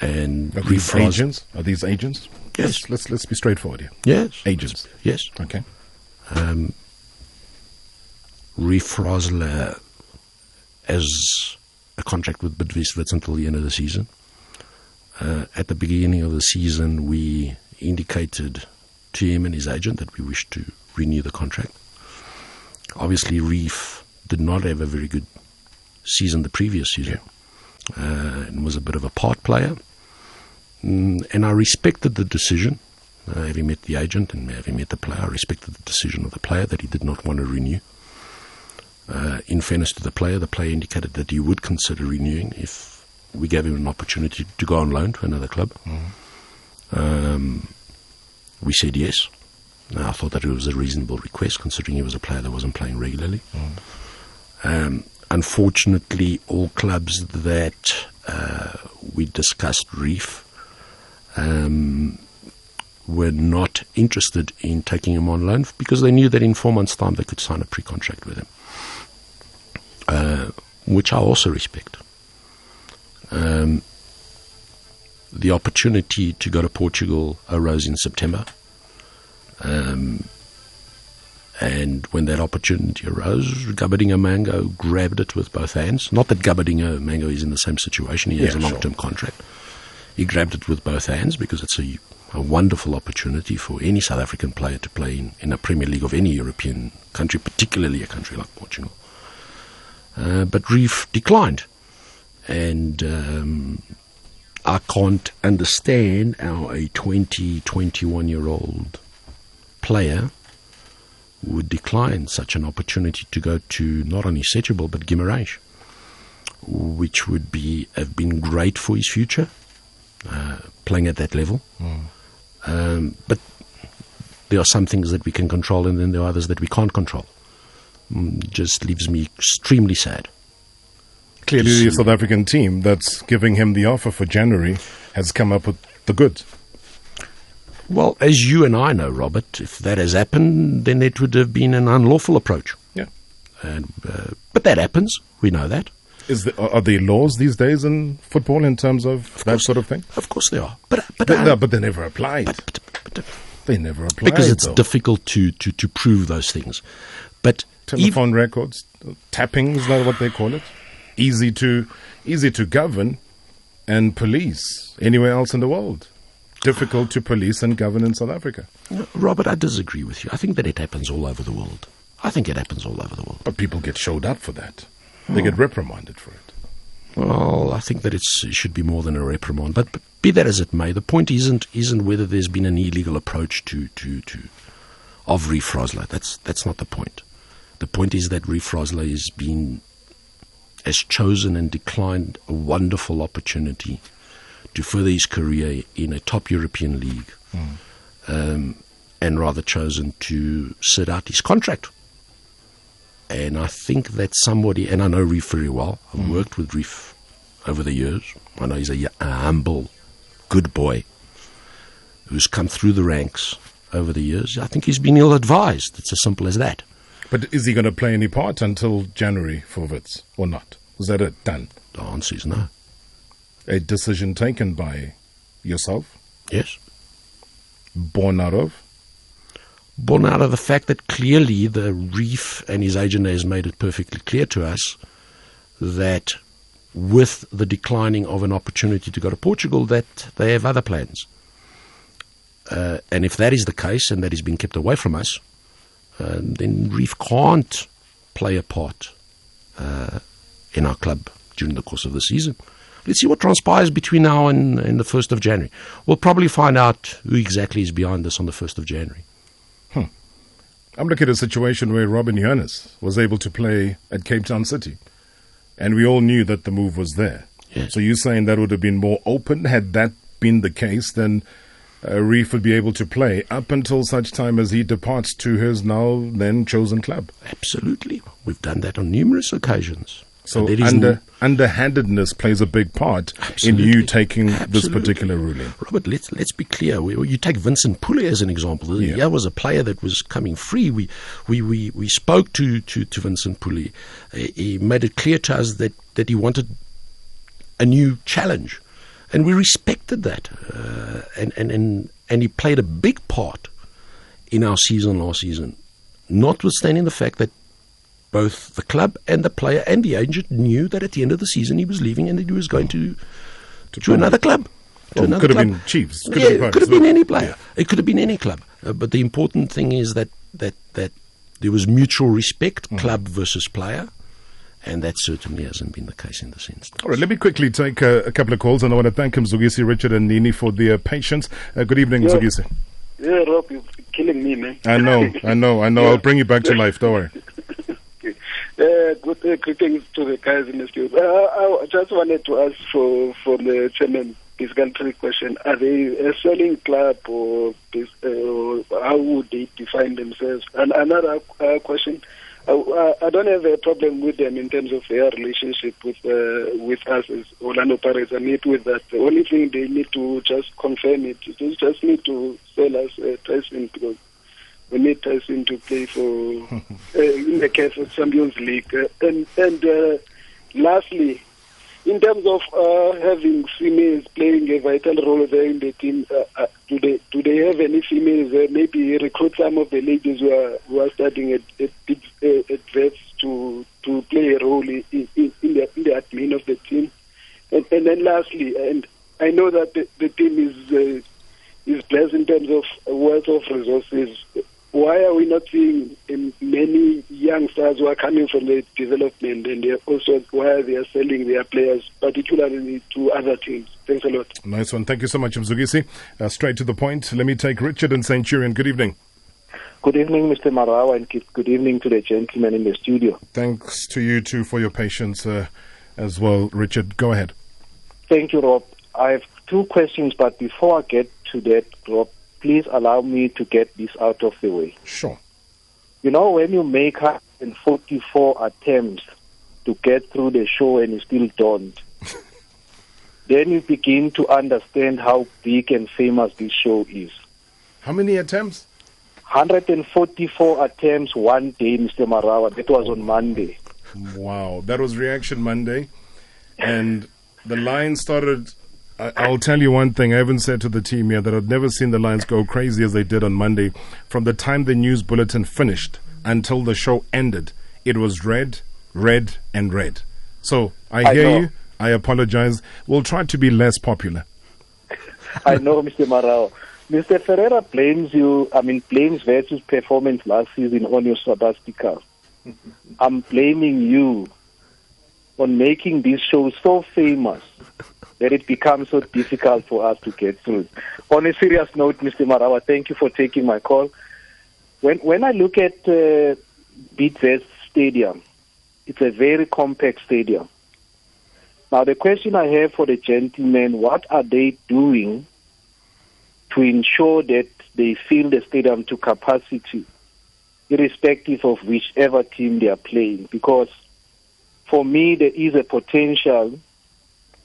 And Are rephrase- agents? Are these agents? Yes. Let's, let's, let's be straightforward here. Yes. Agents. Yes. Okay. um, Reeve Frosler as a contract with Bidvest until the end of the season. Uh, at the beginning of the season, we indicated to him and his agent that we wished to renew the contract. Obviously, Reeve did not have a very good season the previous season uh, and was a bit of a part player. Mm, and I respected the decision uh, having met the agent and having met the player, I respected the decision of the player that he did not want to renew. Uh, in fairness to the player, the player indicated that he would consider renewing if we gave him an opportunity to go on loan to another club. Um, we said yes. Now, I thought that it was a reasonable request considering he was a player that wasn't playing regularly. Um, unfortunately, all clubs that uh, we discussed Reeve um, were not interested in taking him on loan because they knew that in four months' time they could sign a pre-contract with him, uh, which I also respect. Um, the opportunity to go to Portugal arose in September. Um, and when that opportunity arose, Gabadinho Mhango grabbed it with both hands. Not that Gabadinho Mhango is in the same situation, he has Yeah, a long term contract. He grabbed it with both hands because it's a, a wonderful opportunity for any South African player to play in, in a Premier League of any European country, particularly a country like Portugal. Uh, but Reeve declined. And um, I can't understand how a 20, 21 year old player would decline such an opportunity to go to not only Setúbal but Guimarães, which would be have been great for his future, uh, playing at that level. Mm. Um, but there are some things that we can control, and then there are others that we can't control. Mm, just leaves me extremely sad. Clearly, the South African team that's giving him the offer for January has come up with the goods. Well, as you and I know, Robert, if that has happened, then it would have been an unlawful approach. Yeah. And, uh, but that happens. We know that. Is the, are there laws these days in football in terms of, Of that sort of thing? Of course there are. But, but, They, uh, no, but they never applied. but, but, but, they never applied. because it's though. difficult to, to, to prove those things. But telephone records, tapping is that what they call it? Easy to easy to govern and police anywhere else in the world. Difficult to police and govern in South Africa. No, Robert, I disagree with you. I think that it happens all over the world. I think it happens all over the world. But people get showed up for that. They get reprimanded for it. Well, I think that it's, it should be more than a reprimand. But, but be that as it may, the point isn't isn't whether there's been an illegal approach to to, to of Reeve Frosler. That's that's not the point. The point is that Reeve Frosler has been has chosen and declined a wonderful opportunity to further his career in a top European league, um, and rather chosen to sit out his contract. And I think that somebody, and I know Reeve very well, I've mm. worked with Reeve over the years. I know he's a humble, good boy who's come through the ranks over the years. I think he's been ill advised. It's as simple as that. But is he going to play any part until January for Wits or not? Was that it? Done. The answer is no. A decision taken by yourself, Yes. born out of. Born out of the fact that clearly the Reeve and his agent has made it perfectly clear to us that with the declining of an opportunity to go to Portugal, that they have other plans. Uh, and if that is the case and that is being kept away from us, uh, then Reeve can't play a part uh, in our club during the course of the season. Let's see what transpires between now and, and the 1st of January. We'll probably find out who exactly is behind this on the 1st of January. I'm looking at a situation where Robyn Johannes was able to play at Cape Town City, and we all knew that the move was there. Yes. So you're saying that would have been more open had that been the case, then uh, Reeve would be able to play up until such time as he departs to his now then chosen club. Absolutely. We've done that on numerous occasions. So And under, no- underhandedness plays a big part in you taking this particular ruling. Robert, let's let's be clear. We, you take Vincent Pule as an example. Yeah. Was a player that was coming free. We we, we, we spoke to, to, to Vincent Pule. He he made it clear to us that, that he wanted a new challenge, and we respected that. Uh, and, and, and and he played a big part in our season last season, notwithstanding the fact that both the club and the player and the agent knew that at the end of the season he was leaving and that he was going to to, another club. To Well, another could have been Chiefs, could yeah, have been it could have been any yeah. player. It could have been any club. Uh, but the important thing is that that that there was mutual respect, Mm-hmm. club versus player, and that certainly hasn't been the case in this instance. All right, let me quickly take uh, a couple of calls, and I want to thank Mzugisi, Richard, and Nini for their patience. Uh, good evening, Yeah. Mzugisi. Yeah, Rob, you're killing me, man. I know, I know, I know. I'll bring you back to life. Don't worry. Uh, good uh, greetings to the guys in the studio. Uh, I just wanted to ask for for the chairman basically three question: Are they a selling club or uh, or how would they define themselves? And another uh, question: uh, uh, I don't have a problem with them in terms of their relationship with uh, with us as Orlando Pirates. I meet with that. The only thing they need to just confirm it. They just need to sell us uh, Tyson because we need Tyson to play for uh, in the case of Champions League. Uh, and and uh, lastly, in terms of uh, having females playing a vital role there in the team, uh, uh, do they do they have any females? Maybe recruit some of the ladies who are who are starting at at, at vets to to play a role in, in, in the in the admin of the team. And, and then lastly, and I know that the, the team is. Is blessed in terms of wealth of resources. Why are we not seeing um, many youngsters who are coming from the development and they're also why they are selling their players, particularly to other teams? Thanks a lot. Nice one. Thank you so much, Mzugisi. Uh, straight to the point. Let me take Richard and Centurion. Good evening. Good evening, Mr. Marawa, and good evening to the gentlemen in the studio. Thanks to you too for your patience uh, as well, Richard. Go ahead. Thank you, Rob. I have two questions, but before I get to that, Rob, please allow me to get this out of the way. Sure. You know, when you make 144 attempts to get through the show and you still don't, then you begin to understand how big and famous this show is. How many attempts? 144 attempts one day, Mr. Marawa. That was on Monday. Wow, that was Reaction Monday. And the line started. I, will tell you one thing. I haven't said to the team here that I've never seen the Lions go crazy as they did on Monday. From the time the news bulletin finished until the show ended, it was red, red, and red. So I hear I you. I apologize. We'll try to be less popular. I know, Mr. Marawa. Mr. Ferreira blames you, I mean, blames Versus' performance last season on your sabbatical. I'm blaming you on making this show so famous that it becomes so difficult for us to get through. On a serious note, Mr. Marawa, thank you for taking my call. When when I look at uh, Bidvest Stadium, it's a very compact stadium. Now, the question I have for the gentlemen, what are they doing to ensure that they fill the stadium to capacity, irrespective of whichever team they are playing? Because for me, there is a potential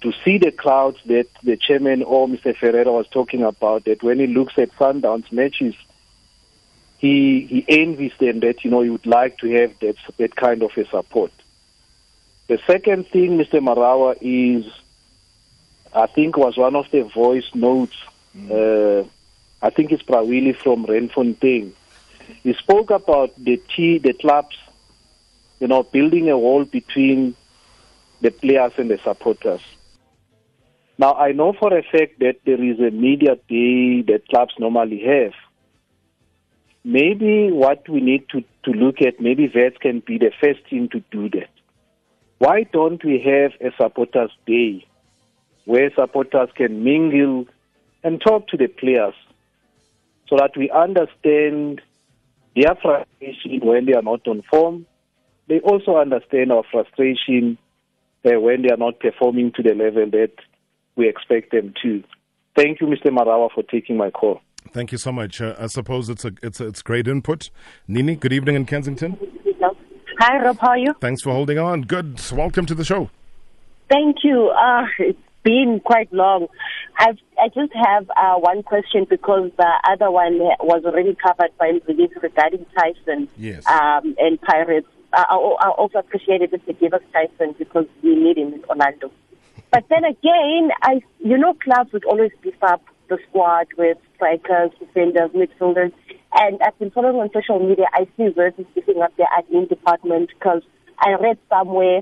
to see the crowds that the chairman or Mr. Ferreira was talking about, that when he looks at Sundowns matches, he, he envies them that, you know, he would like to have that, that kind of a support. The second thing, Mr. Marawa, is I think was one of the voice notes. Mm. Uh, I think it's probably from Randfontein. He spoke about the T, the clubs, you know, building a wall between the players and the supporters. Now, I know for a fact that there is a media day that clubs normally have. Maybe what we need to, to look at, maybe Vets can be the first team to do that. Why don't we have a supporters day where supporters can mingle and talk to the players so that we understand their frustration when they are not on form. They also understand our frustration uh, when they are not performing to the level that we expect them to. Thank you, Mr. Marawa, for taking my call. Thank you so much. Uh, I suppose it's a it's a, it's great input. Nini, good evening in Kensington. Hi, Rob. How are you? Thanks for holding on. Good. Welcome to the show. Thank you. Uh, it's been quite long. I've, I just have uh, one question because the other one was already covered by release regarding Tyson yes. um, and Pirates. I, I also appreciate it if they give us Tyson because we need him in Orlando. But then again, I you know clubs would always beef up the squad with strikers, defenders, midfielders. And I've been following on social media. I see Versus picking up their admin department because I read somewhere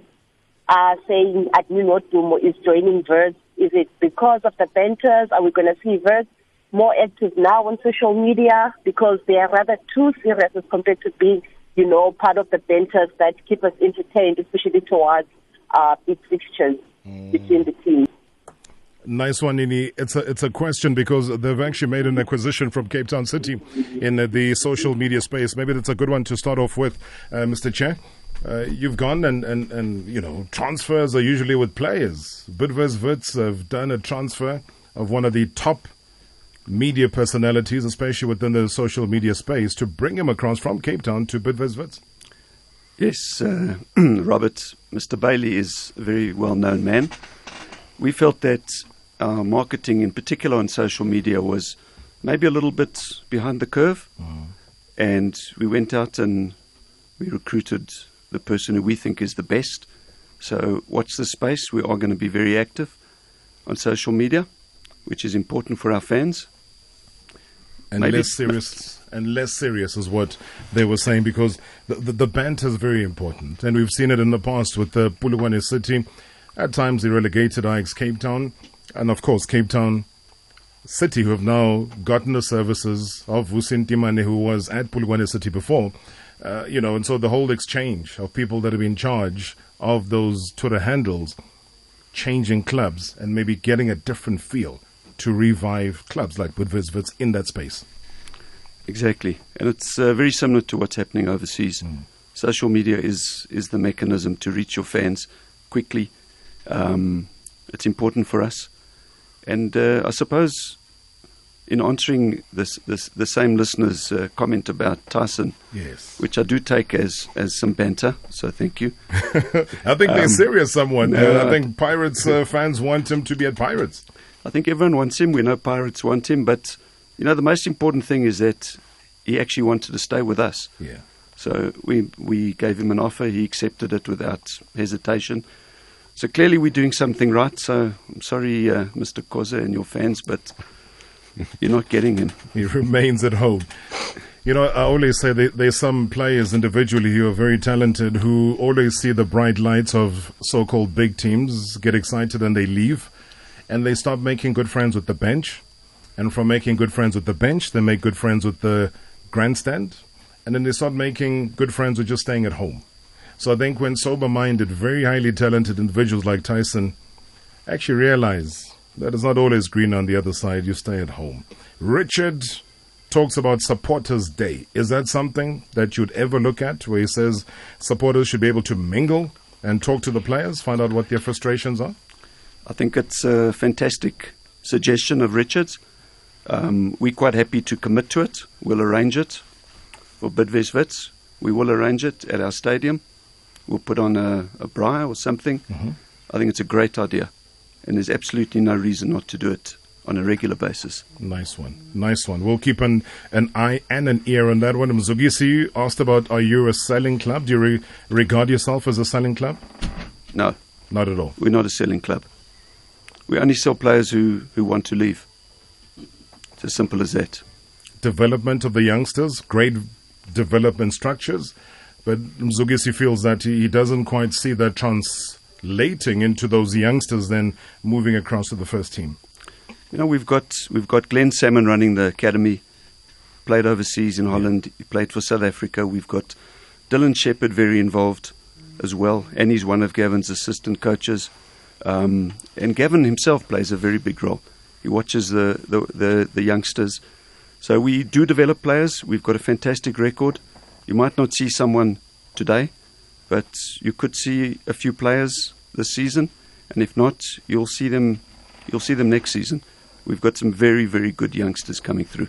uh, saying admin Odumo is joining Verse. Is it because of the banters? Are we going to see Verse more active now on social media because they are rather too serious as compared to being, you know, part of the banters that keep us entertained, especially towards uh, big fixtures mm. between the teams. Nice one, Nini. It's a it's a question because they've actually made an acquisition from Cape Town City in the social media space. Maybe that's a good one to start off with, uh, Mr. Chair. Uh, you've gone and, and, and, you know, transfers are usually with players. Bidvest Wits have done a transfer of one of the top media personalities, especially within the social media space, to bring him across from Cape Town to Bidvest Wits. Yes, uh, Robert, Mr. Bailey is a very well known man. We felt that our marketing, in particular on social media, was maybe a little bit behind the curve. Mm. And we went out and we recruited the person who we think is the best. So, watch the space. We are going to be very active on social media, which is important for our fans. And maybe less serious. And less serious is what they were saying because the, the, the banter is very important. And we've seen it in the past with the Polokwane City. At times, they relegated Ajax Cape Town and of course Cape Town City, who have now gotten the services of Vusi Ntimane, who was at Polokwane City before. Uh, you know, and so the whole exchange of people that have been in charge of those Twitter handles, changing clubs and maybe getting a different feel to revive clubs like Bidvest in that space. Exactly, and it's uh, very similar to what's happening overseas. Social media is is the mechanism to reach your fans quickly. Um, it's important for us, and uh, I suppose in answering this, this the same listener's uh, comment about Tyson, Yes. which I do take as as some banter. So thank you. I think they're Um, serious, someone. no, I think Pirates uh, fans want him to be at Pirates. I think everyone wants him. We know Pirates want him, but you know the most important thing is that he actually wanted to stay with us. Yeah. So we we gave him an offer. He accepted it without hesitation. So clearly we're doing something right. So I'm sorry, uh, Mr. Khoza and your fans, but you're not getting him. He remains at home. You know, I always say there's some players individually who are very talented who always see the bright lights of so called big teams, get excited, and they leave. And they start making good friends with the bench. And from making good friends with the bench, they make good friends with the grandstand. And then they start making good friends with just staying at home. So I think when sober minded, very highly talented individuals like Tyson actually realize that it's not always green on the other side, you stay at home. Richard talks about Supporters Day. Is that something that you'd ever look at where he says supporters should be able to mingle and talk to the players, find out what their frustrations are? I think it's a fantastic suggestion of Richard's. Um, we're quite happy to commit to it. We'll arrange it for Bidvest Wits. We will arrange it at our stadium. We'll put on a, a braai or something. I think it's a great idea, and there's absolutely no reason not to do it on a regular basis. Nice one. Nice one. We'll keep an, an eye and an ear on that one. Mzugisi asked about are you a selling club? Do you re- regard yourself as a selling club? No, Not at all. we're not a selling club. We only sell players who, who want to leave. It's as simple as that. Development of the youngsters, great development structures. But Mzugisi feels that he, doesn't quite see that translating into those youngsters then moving across to the first team. You know, we've got we've got Glenn Salmon running the academy. Played overseas in Holland. He played for South Africa. We've got Dillon Sheppard very involved as well, and he's one of Gavin's assistant coaches. Um, and Gavin himself plays a very big role. He watches the, the, the, the youngsters. So we do develop players. We've got a fantastic record. You might not see someone today, but you could see a few players this season, and if not, you'll see them. You'll see them next season. We've got some very, very good youngsters coming through.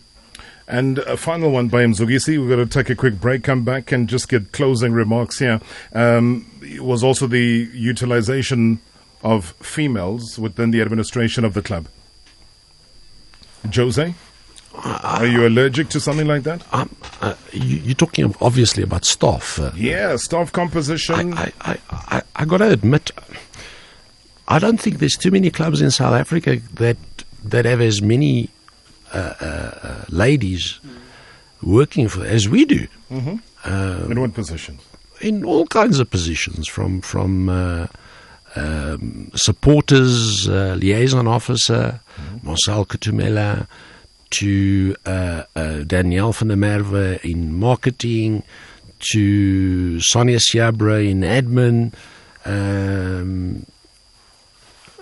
And a final one by Mzugisi. We're going to take a quick break, come back, and just get closing remarks here. Um, was also the utilization of females within the administration of the club. Jose, are you allergic to something like that? Um, uh, you, you're talking obviously about staff. Uh, Yeah, staff composition. I, I, I, I got to admit, I don't think there's too many clubs in South Africa that that have as many uh, uh, uh, ladies working for as we do. Mhm. Um, In what position? in all kinds of positions, from from uh, um, supporters, uh, liaison officer, Marcel Kutumela, to uh, uh, Danielle van der Merwe in marketing, to Sonia Siabra in admin, um,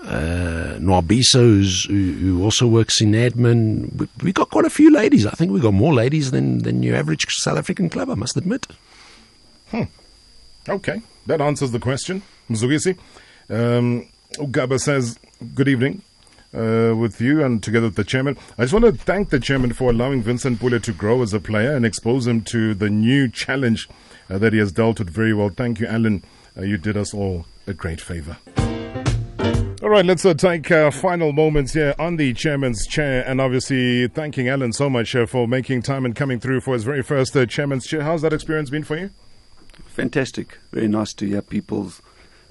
uh, Nwabisa, who, who also works in admin. We, we got quite a few ladies. I think we got more ladies than, than your average South African club, I must admit. Hmm. Okay, that answers the question. Mzugisi. Um, Ugaba says, Good evening uh, with you and together with the chairman. I just want to thank the chairman for allowing Vincent Pule to grow as a player and expose him to the new challenge uh, that he has dealt with very well. Thank you, Alan. Uh, you did us all a great favor. All right, let's uh, take uh, final moments here on the chairman's chair, and obviously thanking Alan so much uh, for making time and coming through for his very first chairman's chair. How's that experience been for you? Fantastic. Very nice to hear people's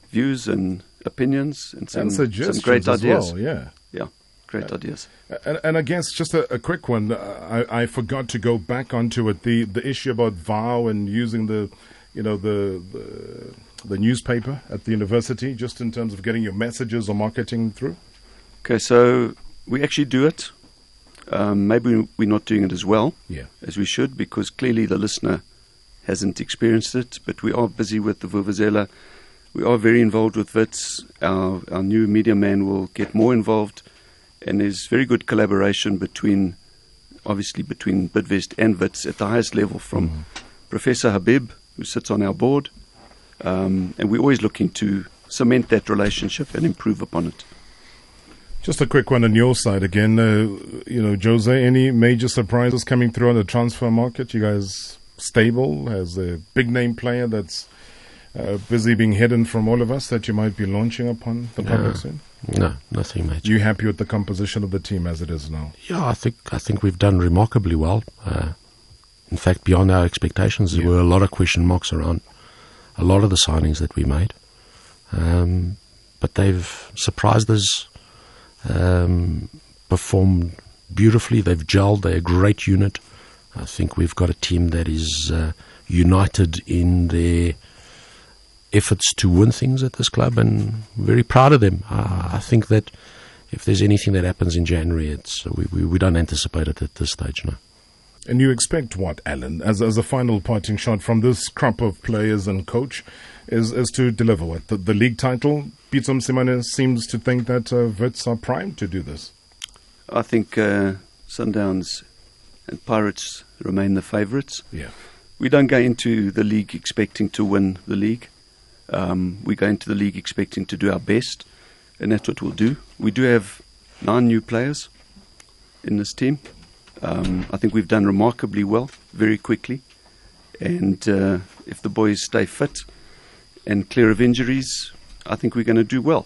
views and opinions and some, And some great as ideas. well, yeah. Yeah, great ideas. And, and I guess just a, a quick one. Uh, I, I forgot to go back onto it. The the issue about vow and using the, you know, the, the the newspaper at the university, just in terms of getting your messages or marketing through. Okay, so we actually do it. Um, maybe we're not doing it as well Yeah. as we should because clearly the listener hasn't experienced it. But we are busy with the Vuvuzela. We are very involved with VITS. Our, our new media man will get more involved, and there's very good collaboration between obviously between Bidvest and Wits at the highest level from Mm-hmm. Professor Habib, who sits on our board, um, and we're always looking to cement that relationship and improve upon it. Just a quick one on your side again. Uh, you know, Jose, any major surprises coming through on the transfer market? You guys stable? Has a big name player that's uh, busy being hidden from all of us that you might be launching upon the No. public soon? No, nothing major. You happy with the composition of the team as it is now? Yeah, I think I think we've done remarkably well. Uh, in fact, beyond our expectations, there were a lot of question marks around a lot of the signings that we made, um, but they've surprised us. Um, performed beautifully. They've gelled. They're a great unit. I think we've got a team that is uh, united in their efforts to win things at this club, and very proud of them. Uh, I think that if there's anything that happens in January, it's we, we, we don't anticipate it at this stage. No. And you expect what, Alan, as as a final parting shot from this crop of players and coach, is is to deliver what the, the league title. Pieter Simone seems to think that uh, Wits are primed to do this. I think uh, Sundowns and Pirates remain the favourites. Yeah. We don't go into the league expecting to win the league. Um, we go into the league expecting to do our best, and that's what we'll do. We do have nine new players in this team. Um, I think we've done remarkably well very quickly, and uh, if the boys stay fit and clear of injuries, I think we're going to do well.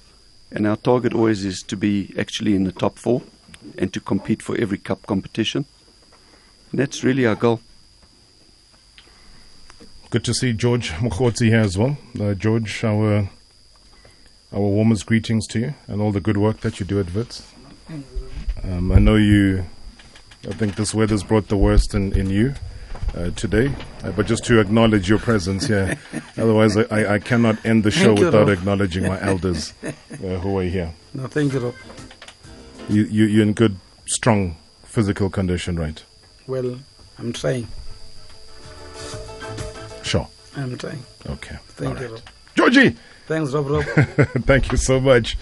And our target always is to be actually in the top four and to compete for every cup competition. And that's really our goal. Good to see George Mukhodzi here as well. Uh, George, our our warmest greetings to you and all the good work that you do at Wits. Um, I know you. I think this weather's brought the worst in in you uh, today, uh, but just to acknowledge your presence here. Otherwise, I, I, cannot end the show Thank without Rob. acknowledging my elders uh, who are here. No, thank you, Rob. You, you you're in good, strong physical condition, right? Well, I'm trying. I'm trying. Okay. Thank you. Rob. Georgie. Thanks, Rob. Rob. Thank you so much.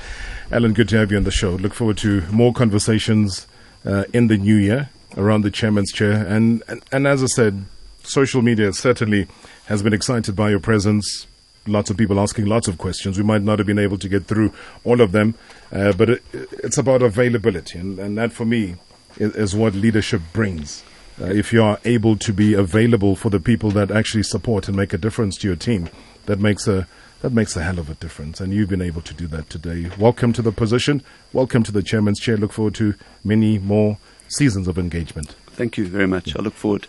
Alan, good to have you on the show. Look forward to more conversations uh, in the new year around the chairman's chair. And, and, and as I said, social media certainly has been excited by your presence. Lots of people asking lots of questions. We might not have been able to get through all of them, uh, but it, it's about availability. And, and that, for me, is, is what leadership brings. Uh, if you are able to be available for the people that actually support and make a difference to your team, that makes a that makes a hell of a difference. And you've been able to do that today. Welcome to the position. Welcome to the chairman's chair. Look forward to many more seasons of engagement. Thank you very much. I look forward.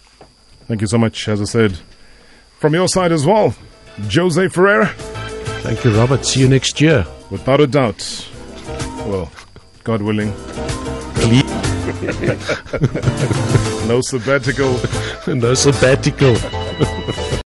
Thank you so much. As I said, from your side as well, Jose Ferreira. Thank you, Robert. See you next year. Without a doubt. Well, God willing. no sabbatical. no sabbatical.